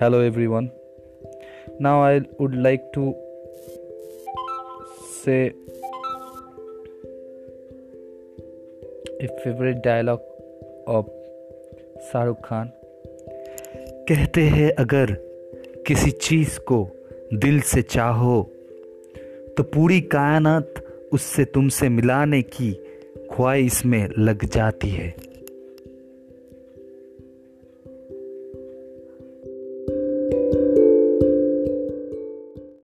Hello, everyone. Now, I would like to say a favorite dialogue of Shahrukh Khan कहते हैं, अगर किसी चीज़ को दिल से चाहो तो पूरी कायनात उससे तुमसे मिलाने की ख्वाहिश में लग जाती है